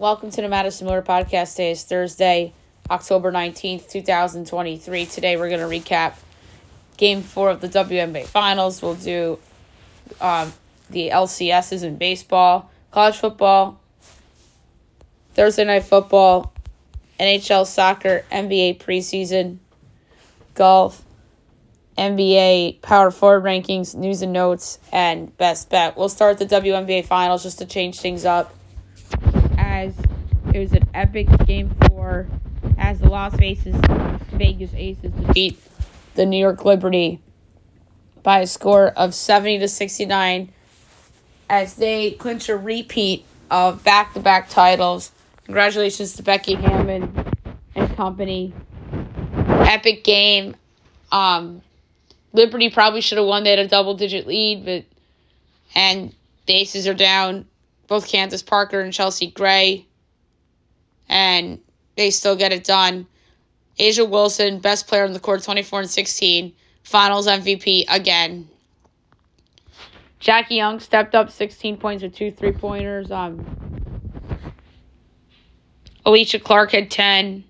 Welcome to the Madison Motor Podcast. Today is Thursday, October 19th, 2023. Today we're going to recap game four of the WNBA Finals. We'll do um, the LCSs in baseball, college football, Thursday night football, NHL soccer, NBA preseason, golf, NBA power forward rankings, news and notes, and best bet. We'll start the WNBA finals just to change things up. It was an epic game four, as the Las Vegas Vegas Aces defeat the New York Liberty by a score of seventy to sixty nine, as they clinch a repeat of back to back titles. Congratulations to Becky Hammon and company. Epic game. Um, Liberty probably should have won. They had a double digit lead, but and the Aces are down. Both Candace Parker and Chelsea Gray. And they still get it done. A'ja Wilson, best player on the court, 24 and 16. Finals MVP again. Jackie Young stepped up 16 points with two three pointers. Um, Alysha Clark had 10.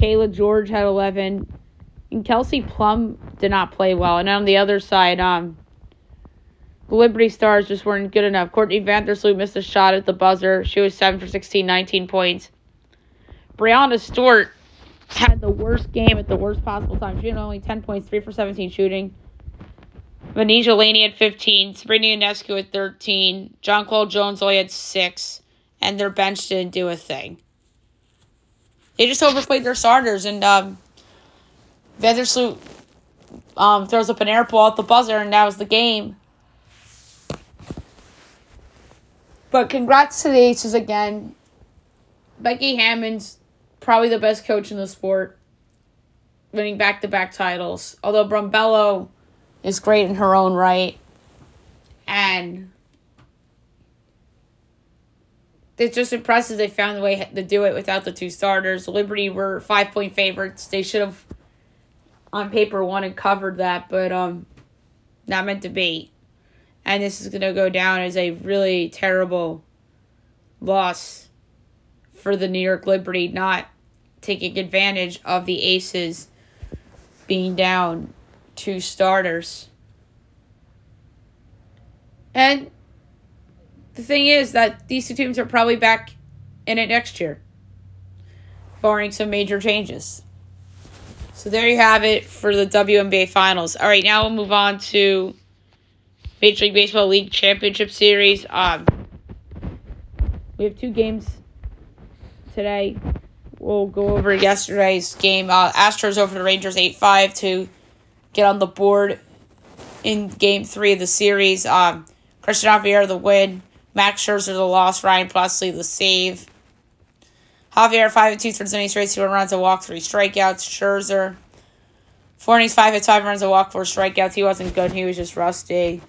Kayla George had 11. And Kelsey Plum did not play well. And on the other side, um, the Liberty Stars just weren't good enough. Courtney Vandersloot missed a shot at the buzzer. She was 7 for 16, 19 points. Breanna Stewart had the worst game at the worst possible time. She had only 10 points, 3 for 17 shooting. Betnijah Laney had 15. Sabrina Ionescu had 13. Jonquel Jones only had 6. And their bench didn't do a thing. They just overplayed their starters. And um, Vandersloot um, throws up an air ball at the buzzer, and that was the game. But congrats to the Aces again. Becky Hammon's probably the best coach in the sport, winning back to back titles. Although Brondello is great in her own right. And it's just impressive they found a way to do it without the two starters. Liberty were five point favorites. They should have, on paper, won and covered that, but um, not meant to be and this is going to go down as a really terrible loss for the New York Liberty not taking advantage of the Aces being down two starters. And the thing is that these two teams are probably back in it next year, barring some major changes. So there you have it for the WNBA Finals. All right, now we'll move on to Major League Baseball League Championship Series. Um, we have two games today. We'll go over yesterday's game. Uh, Astros over the Rangers 8 5 to get on the board in game three of the series. Um, Cristian Javier the win. Max Scherzer the loss. Ryan Pressly the save. Javier 5 and 2 thirds innings straight, two runs, a walk, three strikeouts. Scherzer, four innings, five hits, five runs, a walk, four strikeouts. He wasn't good. He was just rusty.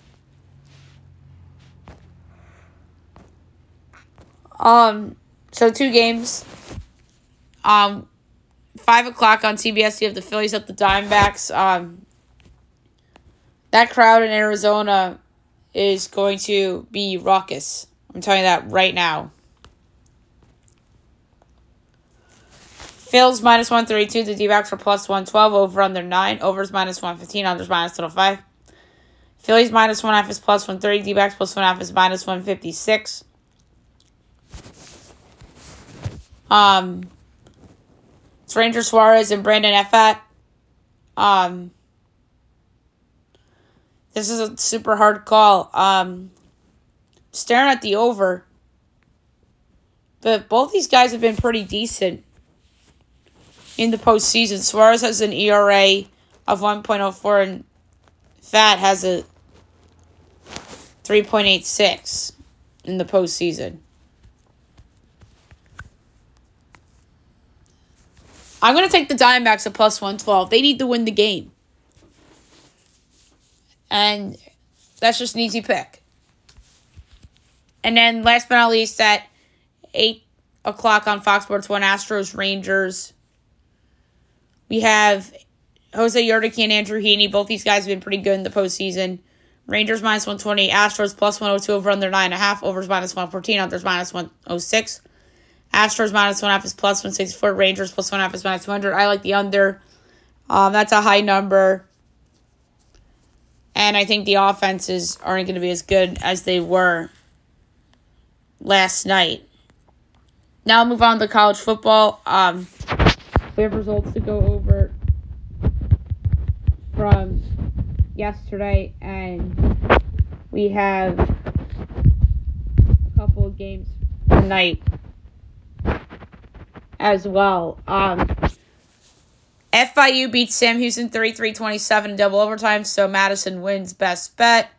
Um, so two games. Um, five o'clock on CBS. You have the Phillies at the Diamondbacks. Um, that crowd in Arizona is going to be raucous. I'm telling you that right now. Phil's minus 132. The D backs are plus 112. Over under 9. Overs minus 115. Unders minus 105. Phillies minus 1 half is plus 130. D backs plus 1 half is minus 156. Um, it's Ranger Suarez and Brandon Pfaadt. Um, this is a super hard call. Um, staring at the over. But both these guys have been pretty decent in the postseason. Suarez has an ERA of 1.04 and Pfaadt has a 3.86 in the postseason. I'm going to take the Diamondbacks at plus 112. They need to win the game. And that's just an easy pick. And then last but not least, at 8 o'clock on Fox Sports 1, Astros Rangers. We have Jose Urquidy and Andrew Heaney. Both these guys have been pretty good in the postseason. Rangers minus 120, Astros plus 102 over under 9.5, overs minus 114, unders minus 106. Astros minus 1 half is plus 164, Rangers plus 1 half is minus 200. I like the under. Um, that's a high number. And I think the offenses aren't going to be as good as they were last night. Now I'll move on to college football. Um, we have results to go over from yesterday, and we have a couple of games tonight as well. Um, FIU beats Sam Houston 33-27 in double overtime, so Madison wins best bet.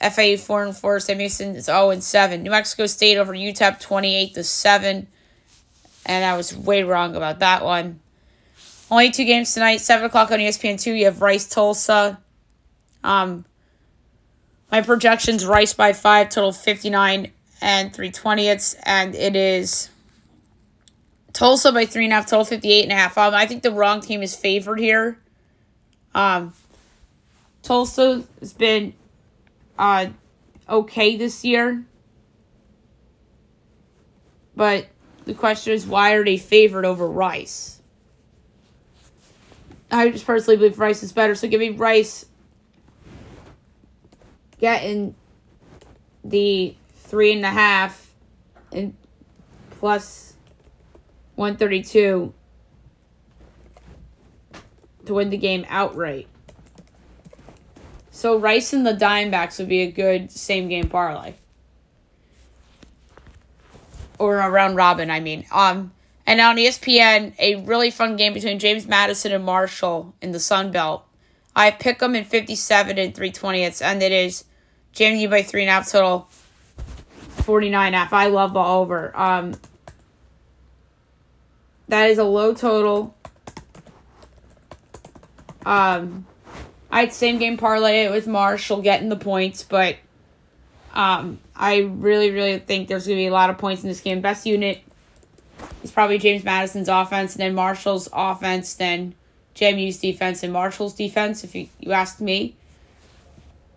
FIU 4 and 4, Sam Houston is 0 and 7. New Mexico State over UTEP 28 to 7. And I was way wrong about that one. Only two games tonight, 7 o'clock on ESPN 2. You have Rice Tulsa. Um, my projections Rice by 5, total 59 and 320ths. And it is Tulsa by 3.5, total 58.5. Um, I think the wrong team is favored here. Um, Tulsa has been uh, okay this year. But the question is, why are they favored over Rice? I just personally believe Rice is better. So give me Rice getting the three and a half and plus 132 to win the game outright. So Rice and the Diamondbacks would be a good same game parlay. Or a round robin, I mean. Um and on ESPN, a really fun game between James Madison and Marshall in the Sun Belt. I pick them in 57 and 320ths, and it is JMU by 3.5 total, 49 half. I love the over. Um, that is a low total. Um, I'd same game parlay it with Marshall getting the points, but um, I really, really think there's going to be a lot of points in this game. Best unit is probably James Madison's offense, and then Marshall's offense, then JMU's defense, and Marshall's defense, if you, you ask me.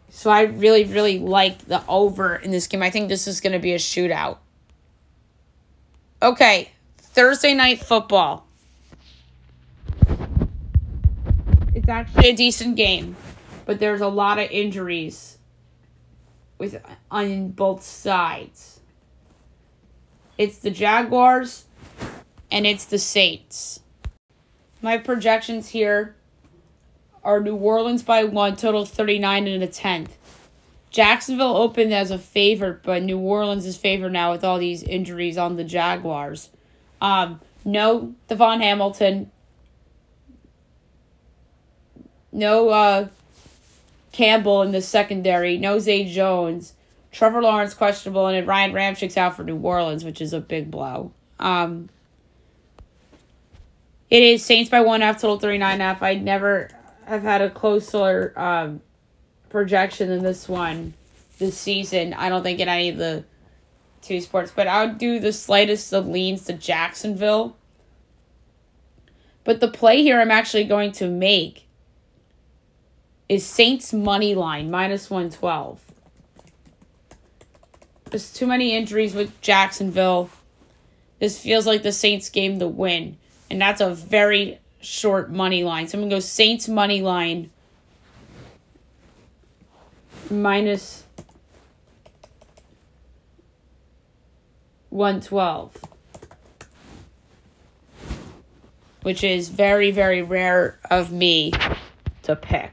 So I really, really like the over in this game. I think this is going to be a shootout. Okay, Thursday night football. It's actually a decent game, but there's a lot of injuries with on both sides. It's the Jaguars and it's the Saints. My projections here are New Orleans by one, total 39 and a tenth. Jacksonville opened as a favorite, but New Orleans is favored now with all these injuries on the Jaguars. Um, no DaVon Hamilton. No uh, Campbell in the secondary. No Zay Jones. Trevor Lawrence questionable, and Ryan Ramczyk's out for New Orleans, which is a big blow. Um, it is Saints by one half, total 39 half. I never have had a closer um, projection than this one this season. I don't think in any of the two sports, but I would do the slightest of leans to Jacksonville. But the play here I'm actually going to make is Saints money line minus 112. There's too many injuries with Jacksonville. This feels like the Saints game to win and that's a very short money line. So I'm gonna go Saints money line minus one twelve. Which is very, very rare of me to pick.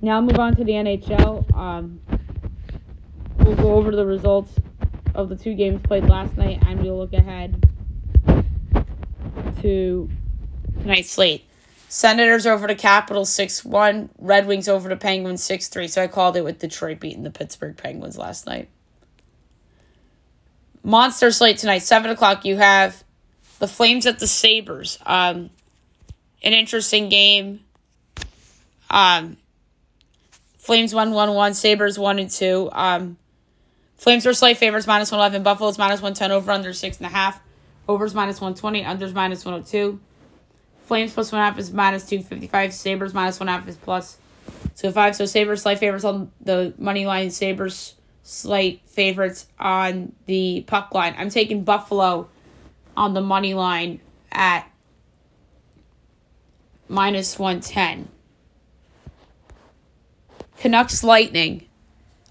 Now move on to the NHL. Um, we'll go over the results of the two games played last night and we'll look ahead to tonight's slate. Senators over to Capitals 6 1. Red Wings over to Penguins 6 3. So I called it with Detroit beating the Pittsburgh Penguins last night. Monster slate tonight, 7 o'clock. You have the Flames at the Sabres. Um, an interesting game. Um, Flames 1 1 1. Sabres 1 and 2. Um, Flames are slight favorites, minus 111. Buffalo's minus 110 over under 6.5. Overs minus 120, unders minus 102. Flames plus one half is minus 255. Sabres minus one half is plus So five. So Sabres slight favorites on the money line. Sabres slight favorites on the puck line. I'm taking Buffalo on the money line at minus 110. Canucks Lightning.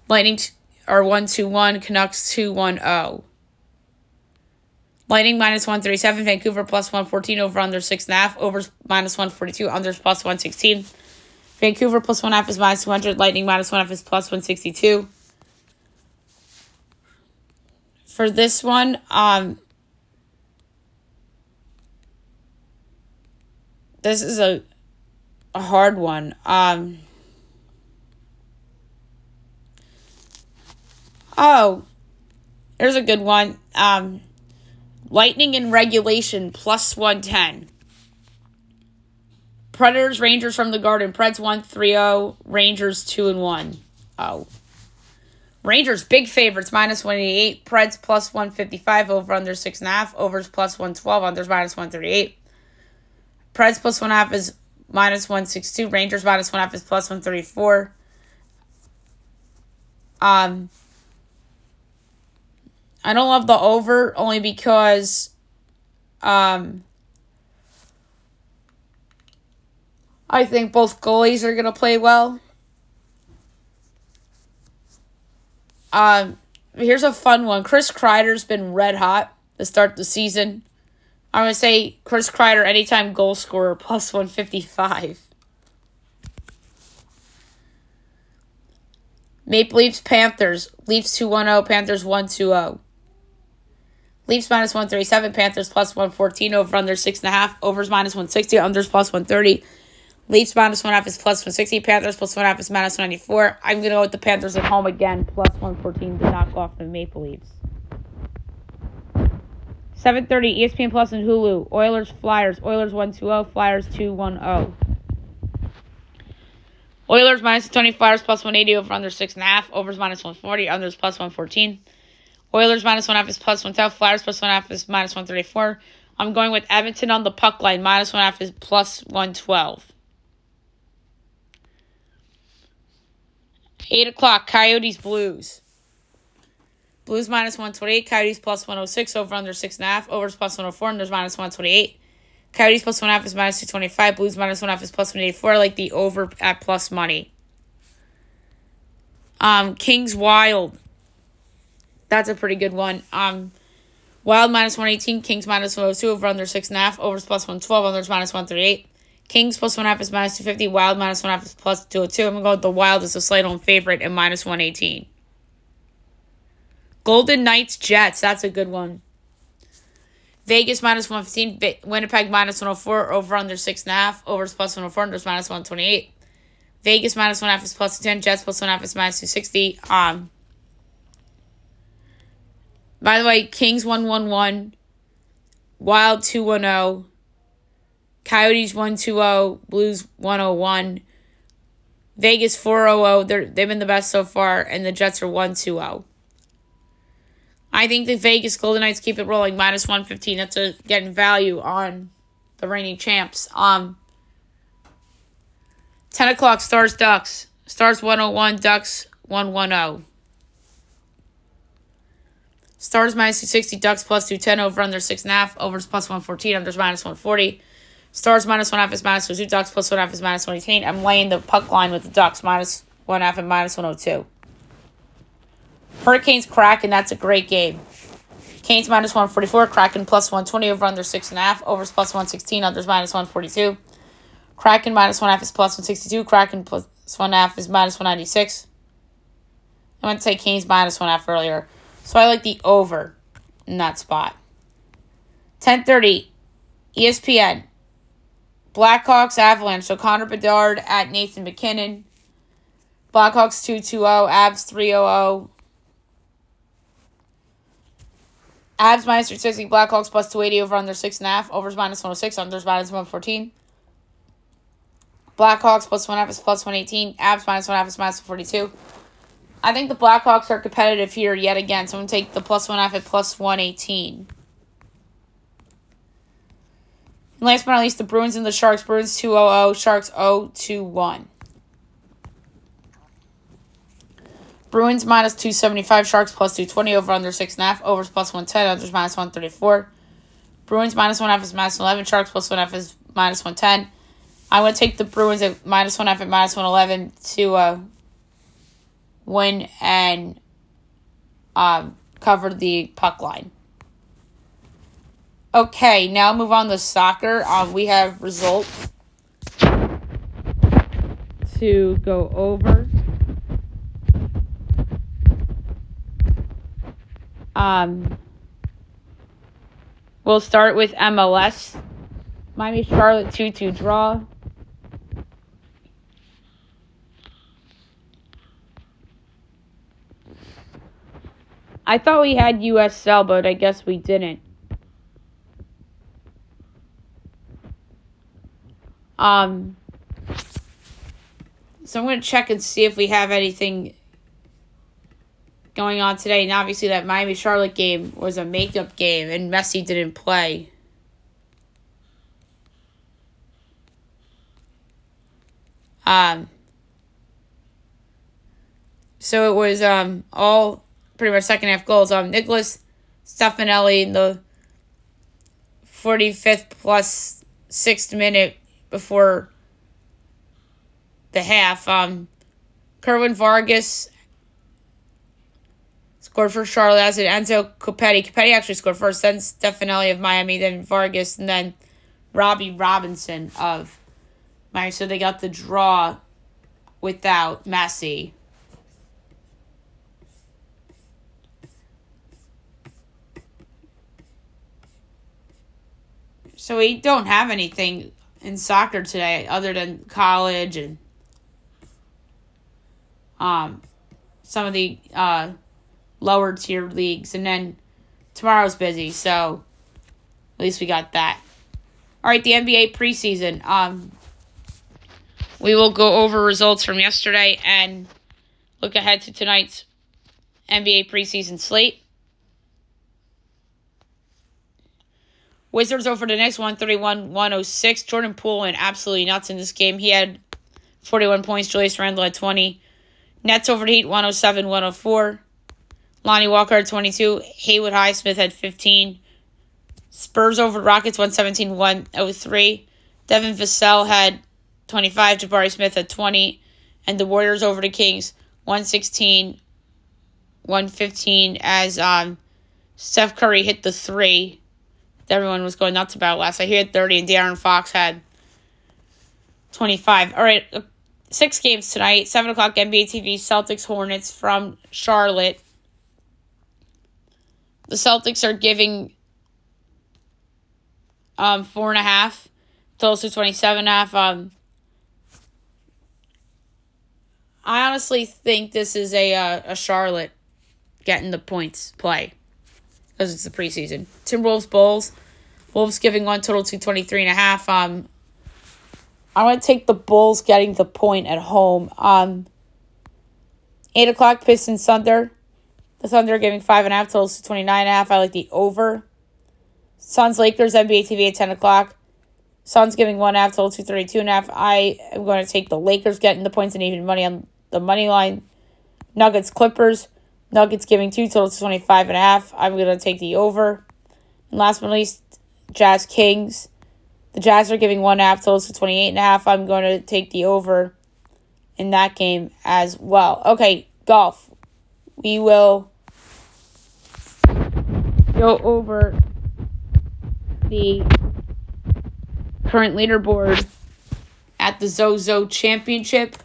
Lightning are 1 2 1, Canucks 2 1 0. Lightning minus 137, Vancouver plus 114, over under 6.5, overs minus 142, unders plus 116. Vancouver plus 1.5 is minus 200, Lightning minus 1.5 is plus 162. For this one, um, this is a, a hard one. Um, oh, here's a good one. Um, Lightning in regulation plus 110. Predators, Rangers from the Garden. Preds 1 3 0. Rangers 2 and 1. Oh. Rangers, big favorites, minus 188. Preds plus 155. Over under 6.5. Overs plus 112. Unders minus 138. Preds plus 1.5 is minus 162. Rangers minus 1.5 is plus 134. Um, I don't love the over only because um I think both goalies are going to play well. Um here's a fun one. Chris Kreider's been red hot to start the season. I'm to say Chris Kreider anytime goal scorer plus 155. Maple Leafs Panthers. Leafs 2-1-0, Panthers 1-2-0. Leafs minus 137, Panthers plus 114, over under 6.5, overs minus 160, unders plus 130. Leafs minus one half is plus 160, Panthers plus one half is minus 194. I'm going to go with the Panthers at home again, plus 114 to knock off the Maple Leafs. 7.30, ESPN Plus and Hulu. Oilers, Flyers. Oilers 1-2-0, Flyers 2-1-0. Oilers minus 20, Flyers plus 180, over under 6.5, overs minus 140, unders plus 114. Oilers minus one half is plus one half. Flyers plus one half is minus one thirty four. I'm going with Edmonton on the puck line. Minus one half is plus one twelve. Eight o'clock. Coyotes Blues. Blues minus one twenty eight. Coyotes plus one oh six. Over under six and a half. Overs plus one oh four. Unders minus one twenty eight. Coyotes plus one half is minus two twenty five. Blues minus one half is plus one eighty four. I like the over at plus money. Um, Kings Wild. That's a pretty good one. Um, Wild minus 118, Kings minus 102, over under 6.5, overs plus 112, unders minus 138. Kings plus one half is minus 250, Wild minus one half is plus 202. I'm going to go with the Wild as a slight home favorite and minus 118. Golden Knights Jets, that's a good one. Vegas minus 115, Winnipeg minus 104, over under 6.5, overs plus 104, unders minus 128. Vegas minus 1.5 is plus 10, Jets plus 1.5 is minus 260. Um, by the way, Kings 111, Wild 210, Coyotes 120, Blues 101, Vegas 400. They're, they've been the best so far, and the Jets are 120. I think the Vegas Golden Knights keep it rolling, minus 115. That's a getting value on the reigning champs. Um, 10 o'clock, Stars Ducks. Stars 101, Ducks 110. Stars minus 260, Ducks plus 210, over under 6.5, overs plus 114, unders minus 140. Stars minus 1 half is minus 2, Ducks plus 1 half is minus 118. I'm laying the puck line with the Ducks minus 1 half and minus 102. Hurricanes Kraken, that's a great game. Canes minus 144, Kraken plus 120, over under 6.5, overs plus 116, unders minus 142. Kraken minus 1 half is plus 162, Kraken plus 1 half is minus 196. I went to say Canes minus 1 half earlier. So I like the over in that spot. 10:30 ESPN. Blackhawks Avalanche. So Connor Bedard at Nathan MacKinnon. Blackhawks 2-2-0, Avs 3-0-0. Avs minus 360, Blackhawks plus 280 over under 6.5, overs minus 106, unders minus 114. Blackhawks plus 1 half is plus 118, Avs minus 1 half is minus 142. I think the Blackhawks are competitive here yet again, so I'm going to take the plus one half at plus 118. And last but not least, the Bruins and the Sharks. Bruins 2 0 Sharks 0 2 1. Bruins minus 275, Sharks plus 220, over under 6.5, overs plus 110, unders minus 134. Bruins minus 1 half is minus 11, Sharks plus 1 half is minus 110. I would take the Bruins at minus 1 half at minus 111 to uh, win and um, cover the puck line. Okay, now move on to soccer. Um, we have results to go over. Um, we'll start with MLS. Miami Charlotte 2 2 draw. I thought we had USL, but I guess we didn't. Um, so I'm going to check and see if we have anything going on today. And obviously, that Miami Charlotte game was a makeup game, and Messi didn't play. Um, so it was um all pretty much second half goals. Um, Nicholas Stefanelli in the 45th plus sixth minute before the half. Um, Kerwin Vargas scored for Charlotte as an Enzo Copetti. Copetti actually scored first, then Stefanelli of Miami, then Vargas, and then Robbie Robinson of Miami. So they got the draw without Messi. So we don't have anything in soccer today other than college and um some of the uh lower tier leagues. And then tomorrow's busy so at least we got that. All right the nba preseason. Um we will go over results from yesterday and look ahead to tonight's nba preseason slate Wizards over the Knicks 131 106. Jordan Poole went absolutely nuts in this game. He had 41 points. Julius Randle had 20. Nets over the Heat 107 104. Lonnie Walker had 22. Haywood Highsmith had 15. Spurs over Rockets 117 103. Devin Vassell had 25. Jabari Smith had 20. And the Warriors over the Kings 116 115 as um, Steph Curry hit the three everyone was going nuts about last. I hear 30, and De'Aaron Fox had 25. All right, uh, six games tonight. 7 o'clock NBA TV, Celtics Hornets from Charlotte. The Celtics are giving um, four and a half. Totals to 27 and a half. Um, I honestly think this is a uh, a Charlotte getting the points play because it's the preseason. Timberwolves Bulls. Wolves giving one total to 23 and a half. Um, I want to take the Bulls getting the point at home. Um, 8 o'clock Pistons Thunder. The Thunder giving five and a half totals to 29 and a half. I like the over. Suns Lakers NBA TV at 10 o'clock. Suns giving one half total to 32 and a half. I am going to take the Lakers getting the points and even money on the money line. Nuggets Clippers. Nuggets giving two totals to 25 and a half. I'm going to take the over. And last but not least, Jazz Kings. The Jazz are giving one half totals to 28 and a half. I'm going to take the over in that game as well. Okay, golf. We will go over the current leaderboard at the Zozo Championship.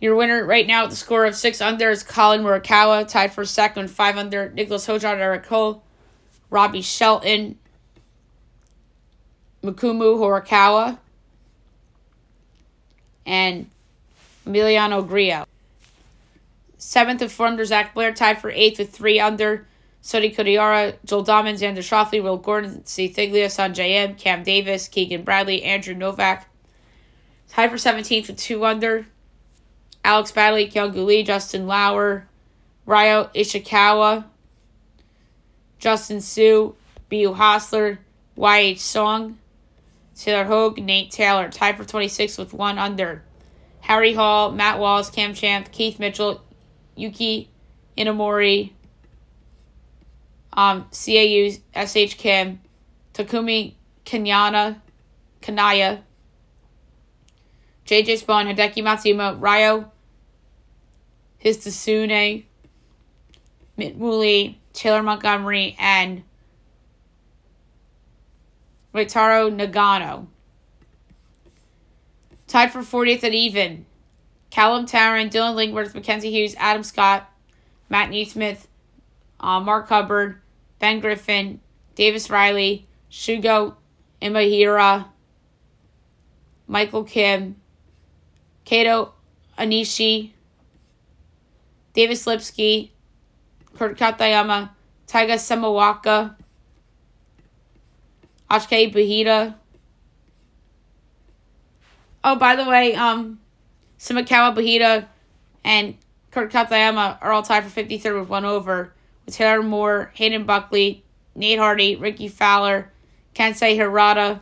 Your winner right now with the score of six under is Collin Morikawa, tied for second, five under Nicholas Hojon, Eric Cole, Robbie Shelton, Mikumu Horikawa, and Emiliano Grillo. Seventh and four under Zach Blair, tied for eighth with three under. Satoshi Kodaira, Joel Dahmen, Xander Schauffele, Will Gordon, Sahith Theegala, Sungjae Im, Cam Davis, Keegan Bradley, Andrew Novak. Tied for 17th with two under. Alex Badley, Kyung Lee, Justin Lower, Ryo Ishikawa, Justin Suh, Beau Hossler, Y.H. Song, Taylor Hogue, Nate Taylor, tied for 26 with one under. Harry Hall, Matt Wallace, Cam Champ, Keith Mitchell, Yuki Inamori, um, CAU, SH Kim, Takumi Kenyana, Kanaya, JJ Spaun, Hideki Matsuyama, Ryo Hisatsune, Mitmuli, Taylor Montgomery, and Ritaro Nagano. Tied for 40th and even. Callum Tarrant, Dylan Lingworth, Mackenzie Hughes, Adam Scott, Matt NeSmith, uh, Mark Hubbard, Ben Griffin, Davis Riley, Shugo Imahira, Michael Kim, Kato Anishi, Davis Lipsky, Kurt Katayama, Taiga Semikawa, Ashke Bahita. Oh, by the way, um, Simakawa Bahita and Kurt Katayama are all tied for 53rd with one over, with Taylor Moore, Hayden Buckley, Nate Hardy, Rickie Fowler, Kensei Hirata,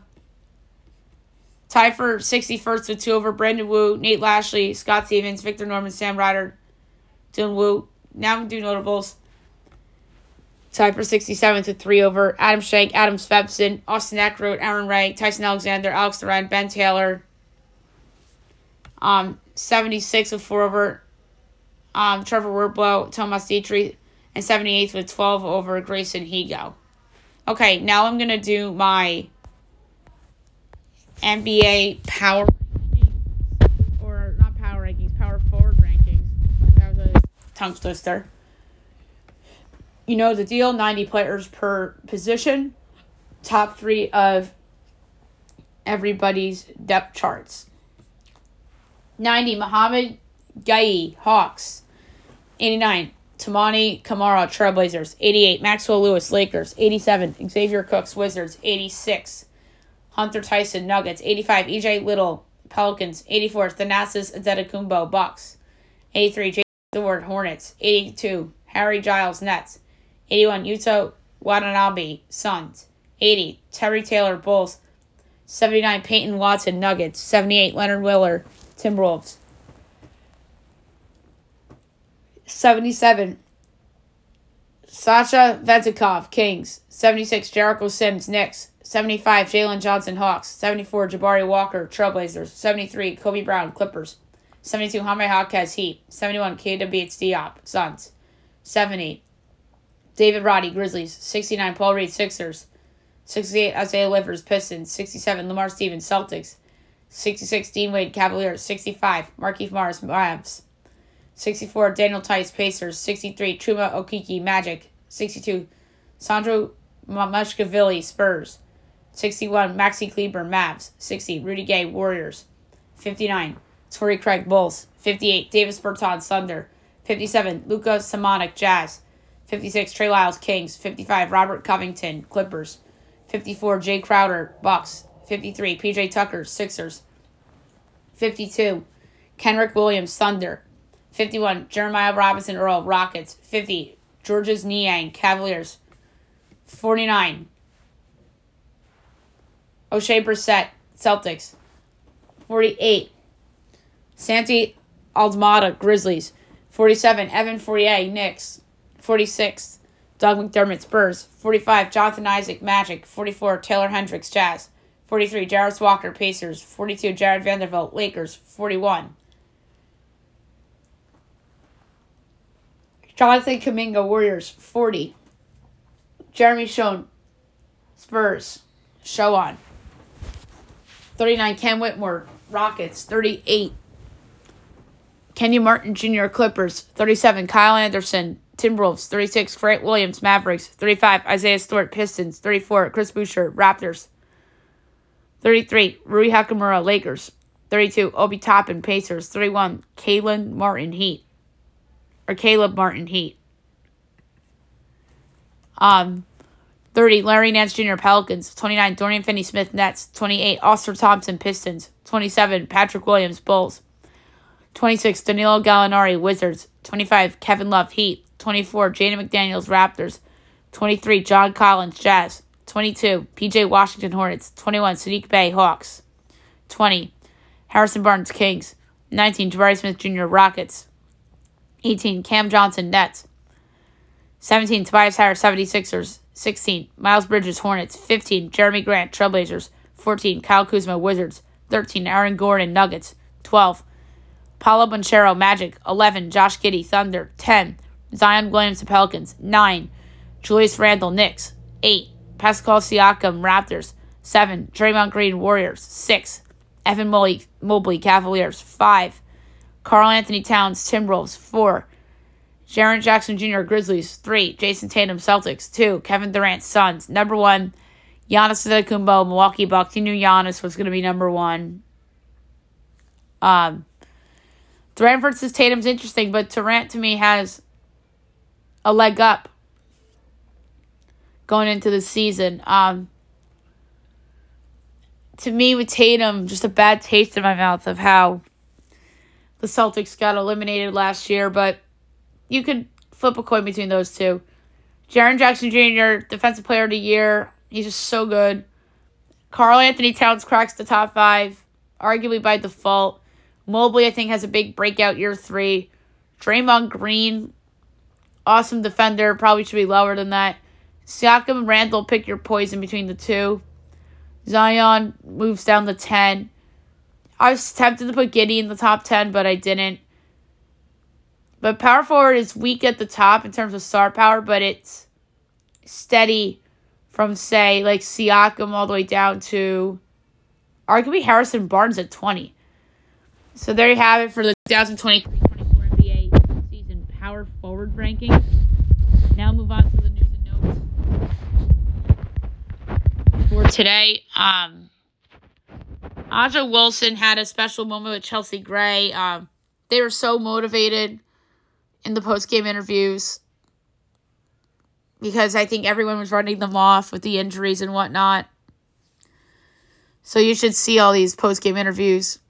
tied for 61st with two over Brandon Wu, Nate Lashley, Scott Stevens, Victor Norman, Sam Ryder, Dylan Wu. Now we do notables. Tied for 67th with three over Adam Schenk, Adam Svensson, Austin Eckroat, Aaron Rai, Tyson Alexander, Alex Duran, Ben Taylor. Um, 76 with four over um, Trevor Werbylo, Tomas Dietrich, and 78th with 12 over Grayson Higo. Okay, now I'm going to do my NBA power tongue twister. You know the deal 90 players per position, top three of everybody's depth charts. 90 Mouhamed Gueye Hawks. 89 Toumani Camara, Trailblazers. 88 Maxwell Lewis Lakers. 87 Xavier Cooks Wizards. 86 Hunter Tyson Nuggets. 85 EJ Liddell, Pelicans. 84 Thanasis Antetokounmpo Bucks. 83 J. Stewart Hornets. 82 Harry Giles Nets. 81 Yuta Watanabe Suns. 80 Terry Taylor Bulls. 79 Peyton Watson Nuggets. 78 Leonard Willer Timberwolves. 77 Sasha Vezenkov Kings. 76 Jericho Sims Knicks. 75 Jalen Johnson Hawks. 74 Jabari Walker Trailblazers. 73 Kobe Brown Clippers. 72 Jaime Jaquez Heat. 71 Keita Bates Diop Suns. 70 David Roddy Grizzlies. 69 Paul Reed Sixers. 68 Isaiah Livers Pistons. 67 Lamar Stevens Celtics. 66 Dean Wade Cavaliers. 65 Markieff Morris Mavs. 64 Daniel Theis Pacers. 63 Chuma Okeke Magic. 62 Sandro Mamukelashvili Spurs. 61 Maxi Kleber Mavs. 60 Rudy Gay Warriors. 59 Torrey Craig Bulls. 58 Davis Bertans Thunder. 57 Luka Samanic Jazz. 56 Trey Lyles Kings. 55 Robert Covington Clippers. 54 Jae Crowder Bucks. 53 PJ Tucker Sixers. 52 Kenrich Williams Thunder. 51 Jeremiah Robinson Earl Rockets. 50 Georges Niang Cavaliers. 49 Oshae Brissett Celtics. 48 Santi Aldamada Grizzlies. 47 Evan Fournier Knicks. 46 Doug McDermott Spurs. 45 Jonathan Isaac Magic. 44 Taylor Hendricks Jazz. 43 Jarvis Walker Pacers. 42 Jarred Vanderbilt Lakers. 41 Jonathan Kuminga Warriors. 40 Jeremy Schoen Spurs. Show on. 39 Ken Whitmore Rockets. 38 Kenyon Martin Jr. Clippers. 37 Kyle Anderson Timberwolves. 36 Grant Williams Mavericks. 35 Isaiah Stewart Pistons. 34 Chris Boucher Raptors. 33 Rui Hachimura Lakers. 32 Obi Toppin Pacers. 31 Kalen Martin Heat. Or Caleb Martin Heat. Um 30 Larry Nance Jr. Pelicans. 29 Dorian Finney Smith Nets. 28 Austin Thompson Pistons. 27 Patrick Williams Bulls. 26 Danilo Gallinari Wizards. 25 Kevin Love Heat. 24 Jaden McDaniels Raptors. 23 John Collins Jazz. 22 PJ Washington Hornets. 21 Saddiq Bey, Hawks. 20 Harrison Barnes Kings. 19, Jabari Smith Jr. Rockets. 18, Cam Johnson Nets. 17, Tobias Harris 76ers. 16, Miles Bridges Hornets. 15, Jerami Grant Trailblazers. 14, Kyle Kuzma Wizards. 13, Aaron Gordon Nuggets. 12, Paolo Banchero Magic. 11, Josh Giddey Thunder. 10, Zion Williamson Pelicans. 9, Julius Randle Knicks. 8, Pascal Siakam Raptors. 7, Draymond Green Warriors. 6, Evan Mobley, Mobley Cavaliers. 5, Karl-Anthony Towns Timberwolves. 4, Jaren Jackson Jr. Grizzlies. 3, Jayson Tatum Celtics. 2, Kevin Durant Suns. Number 1, Giannis Antetokounmpo Milwaukee Bucks. You knew Giannis was going to be number 1. Um, Durant versus Tatum's interesting, but Durant to me has a leg up going into the season. Um, to me, with Tatum, just a bad taste in my mouth of how the Celtics got eliminated last year, but you could flip a coin between those two. Jaren Jackson Jr., Defensive Player of the Year, he's just so good. Karl-Anthony Towns cracks the top five, arguably by default. Mobley, I think, has a big breakout year three. Draymond Green, awesome defender, probably should be lower than that. Siakam and Randle, pick your poison between the two. Zion moves down to 10. I was tempted to put Giddey in the top 10, but I didn't. But power forward is weak at the top in terms of star power, but it's steady from, say, like Siakam all the way down to arguably Harrison Barnes at 20. So there you have it for the 2023-24 NBA season power forward ranking. Now move on to the news and notes for today. Um, A'ja Wilson had a special moment with Chelsea Gray. Um, they were so motivated in the post game interviews because I think everyone was running them off with the injuries and whatnot. So you should see all these post game interviews.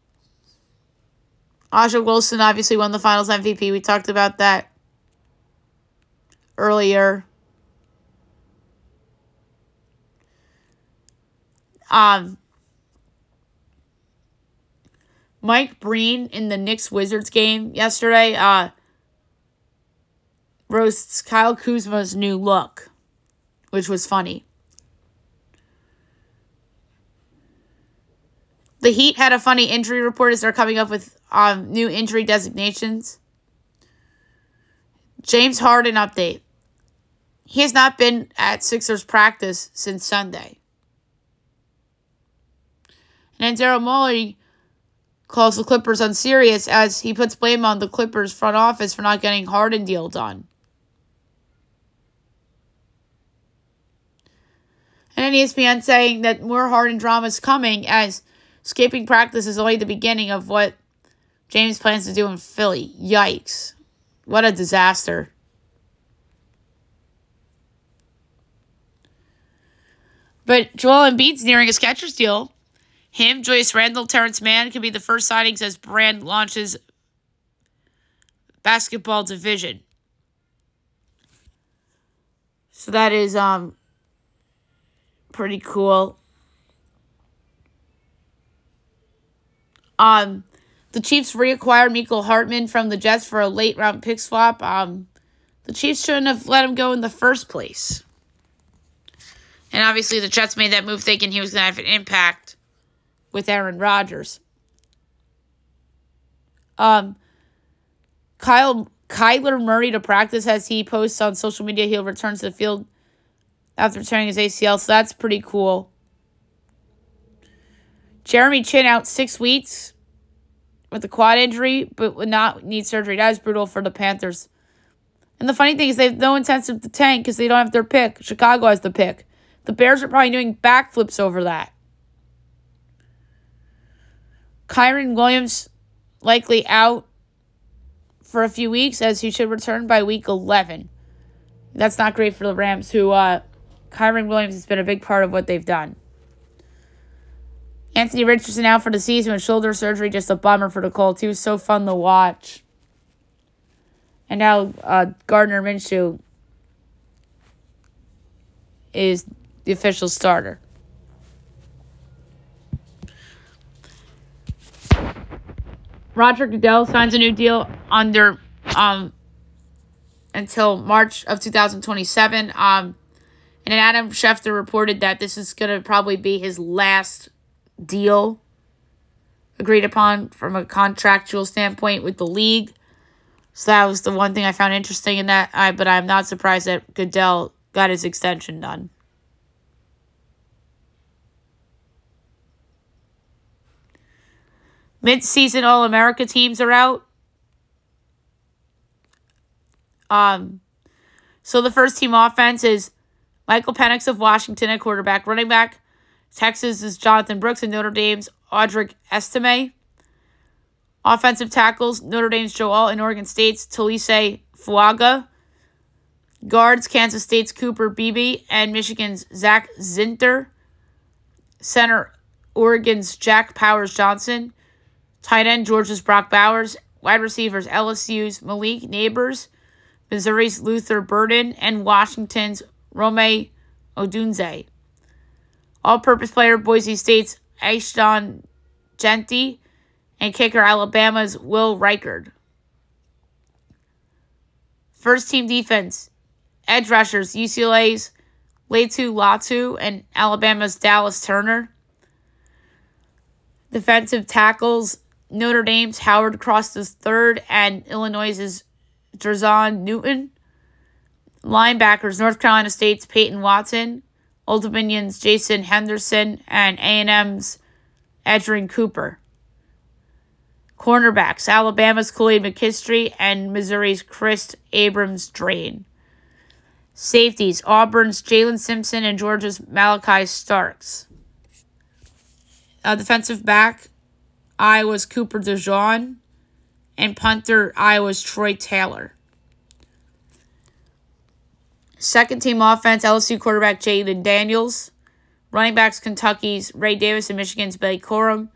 A'ja Wilson obviously won the finals MVP. We talked about that earlier. Um, Mike Breen in the Knicks Wizards game yesterday uh, roasts Kyle Kuzma's new look, which was funny. The Heat had a funny injury report as they're coming up with um, new injury designations. James Harden update. He has not been at Sixers practice since Sunday. And Daryl Morey calls the Clippers unserious as he puts blame on the Clippers front office for not getting Harden deal done. And then ESPN saying that more Harden drama is coming as skipping practice is only the beginning of what James plans to do in Philly. Yikes. What a disaster. But Joel Embiid's nearing a Skechers deal. Him, Julius Randle, Terrence Mann could be the first signings as brand launches basketball division. So that is um pretty cool. Um the Chiefs reacquired Mecole Hardman from the Jets for a late round pick swap. Um the Chiefs shouldn't have let him go in the first place. And obviously, the Jets made that move thinking he was going to have an impact with Aaron Rodgers. Um, Kyle Kyler Murray to practice as he posts on social media. He'll return to the field after tearing his ACL, so that's pretty cool. Jeremy Chinn out six weeks with a quad injury, but would not need surgery. That is brutal for the Panthers. And the funny thing is, they have no incentive to tank because they don't have their pick. Chicago has the pick. The Bears are probably doing backflips over that. Kyren Williams likely out for a few weeks as he should return by week 11. That's not great for the Rams, who uh, Kyren Williams has been a big part of what they've done. Anthony Richardson out for the season with shoulder surgery, just a bummer for the Colts. He was so fun to watch. And now uh, Gardner Minshew is the official starter. Roger Goodell signs a new deal under um until March of 2027. Um, and Adam Schefter reported that this is going to probably be his last deal agreed upon from a contractual standpoint with the league. So that was the one thing I found interesting in that. I but I'm not surprised that Goodell got his extension done. Mid-season All-America teams are out. Um, so the first team offense is Michael Penix of Washington at quarterback, running back. Texas is Jonathan Brooks and Notre Dame's Audric Estime. Offensive tackles, Notre Dame's Joe Alt and Oregon State's Taliese Fuaga. Guards, Kansas State's Cooper Beebe and Michigan's Zach Zinter. Center, Oregon's Jack Powers Johnson. Tight end, Georgia's Brock Bowers. Wide receivers, LSU's Malik Nabers. Missouri's Luther Burden. And Washington's Rome Odunze. All purpose player, Boise State's Ashton Jeanty and kicker Alabama's Will Reichard. First team defense, edge rushers, UCLA's Laiatu Latu and Alabama's Dallas Turner. Defensive tackles, Notre Dame's Howard Cross III and Illinois's Jer'Zhan Newton. Linebackers, North Carolina State's Peyton Watson, Old Dominion's Jason Henderson, and A&M's Edgerrin Cooper. Cornerbacks, Alabama's Kool-Aid McKinstry and Missouri's Chris Abrams Draine. Safeties, Auburn's Jaylin Simpson and Georgia's Malaki Starks. Uh, defensive back, Iowa's Cooper DeJean. And punter, Iowa's Tory Taylor. Second team offense, LSU quarterback Jayden Daniels. Running backs, Kentucky's Ray Davis and Michigan's Blake Corum.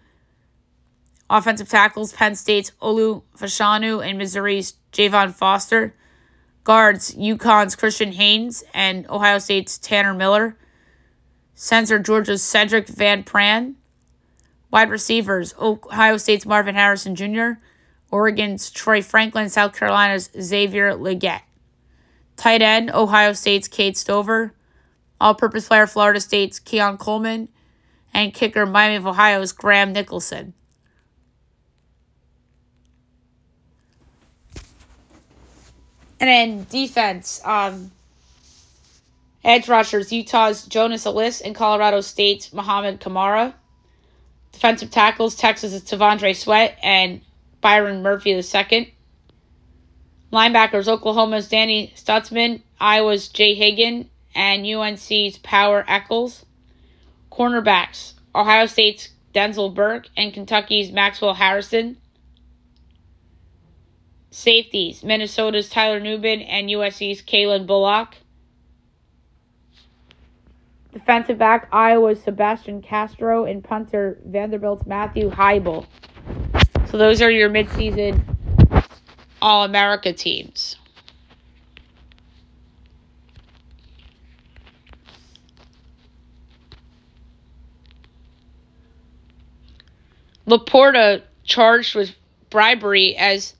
Offensive tackles, Penn State's Olu Fashanu and Missouri's Javon Foster. Guards, UConn's Christian Haynes and Ohio State's Tanner Miller. Center, Georgia's Sedrick Van Pran. Wide receivers, Ohio State's Marvin Harrison Jr., Oregon's Troy Franklin, South Carolina's Xavier Legette. Tight end, Ohio State's Cade Stover. All purpose player, Florida State's Keon Coleman. And kicker, Miami of Ohio's Graham Nicholson. And then defense, um, edge rushers, Utah's Jonas Elliss and Colorado State's Mohamed Kamara. Defensive tackles, Texas's T'Vondre Sweat and Byron Murphy II. Linebackers, Oklahoma's Danny Stutsman, Iowa's Jay Hagan, and UNC's Power Echols. Cornerbacks, Ohio State's Denzel Burke and Kentucky's Maxwell Hairston. Safeties, Minnesota's Tyler Nubin and USC's Calen Bullock. Defensive back, Iowa's Sebastian Castro and punter Vanderbilt's Matthew Hayball. So those are your midseason All America teams. Laporta charged with bribery as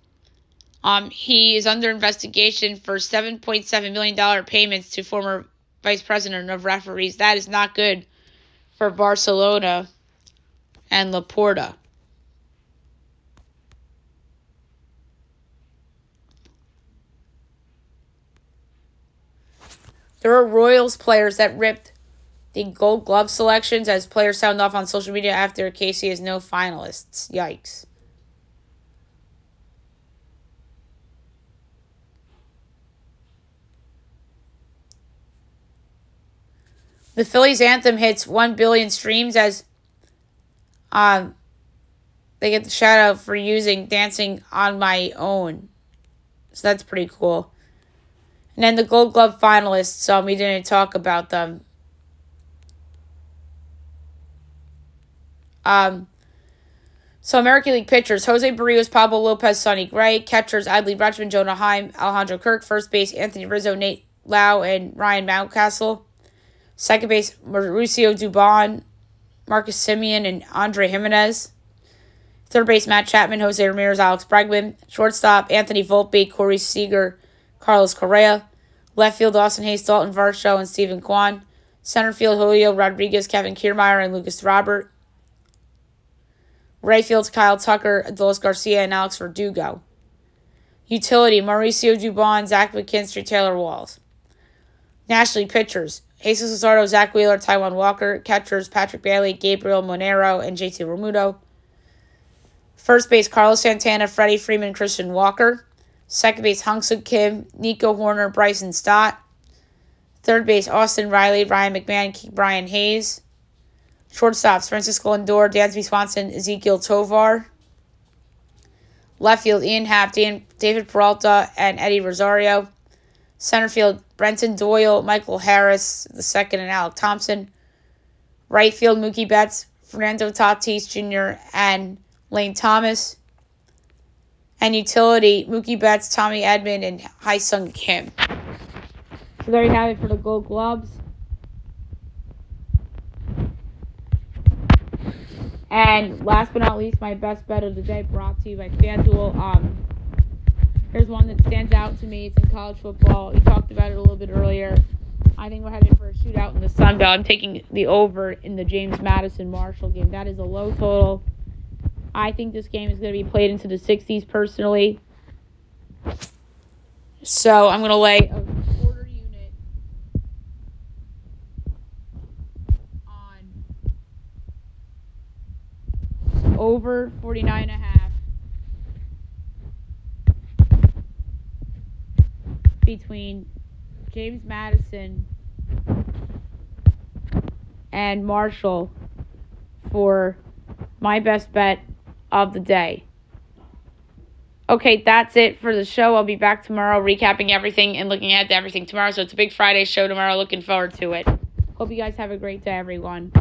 um, he is under investigation for $7.7 million payments to former vice president of referees. That is not good for Barcelona and Laporta. There are Royals players that ripped the gold glove selections as players sound off on social media after KC has no finalists. Yikes. The Phillies anthem hits 1 billion streams as um, they get the shout out for using Dancing on My Own. So that's pretty cool. And then the Gold Glove finalists, um, we didn't talk about them. Um, so American League pitchers, Jose Berrios, Pablo Lopez, Sonny Gray. Catchers, Adley Rutschman, Jonah Heim, Alejandro Kirk. First base, Anthony Rizzo, Nate Lowe, and Ryan Mountcastle. Second base, Mauricio Dubon, Marcus Semien, and Andre Gimenez. Third base, Matt Chapman, Jose Ramirez, Alex Bregman. Shortstop, Anthony Volpe, Corey Seager, Carlos Correa. Left field, Austin Hays, Dalton Varsho, and Steven Kwan. Center field, Julio Rodriguez, Kevin Kiermaier, and Lucas Robert. Right field, Kyle Tucker, Adolis Garcia, and Alex Verdugo. Utility, Mauricio Dubon, Zach McKinstry, Taylor Walls. Nationally, pitchers, Jesus Luzardo, Zack Wheeler, Taijuan Walker. Catchers, Patrick Bailey, Gabriel Moreno, and JT Realmuto. First base, Carlos Santana, Freddie Freeman, Christian Walker. Second base, Ha-Seong Kim, Nico Hoerner, Bryson Stott. Third base, Austin Riley, Ryan McMahon, Brian Hayes. Shortstops, Francisco Lindor, Dansby Swanson, Ezequiel Tovar. Left field, Ian Happ, Dan, David Peralta, and Eddie Rosario. Center field, Brenton Doyle, Michael Harris, the second, and Alek Thompson. Right field, Mookie Betts, Fernando Tatis Jr., and Lane Thomas. And utility, Mookie Betts, Tommy Edman, and Ha-Seong Kim. So there you have it for the Gold Gloves. And last but not least, my best bet of the day brought to you by FanDuel. Um, here's one that stands out to me. It's in college football. We talked about it a little bit earlier. I think we're heading for a shootout in the Sun Belt. I'm taking the over in the James Madison Marshall game. That is a low total. I think this game is going to be played into the 60s personally. So I'm going to lay a quarter unit on over 49 and a half between James Madison and Marshall for my best bet of the day. Okay, that's it for the show. I'll be back tomorrow recapping everything and looking at everything tomorrow. So it's a big Friday show tomorrow. Looking forward to it. Hope you guys have a great day, everyone.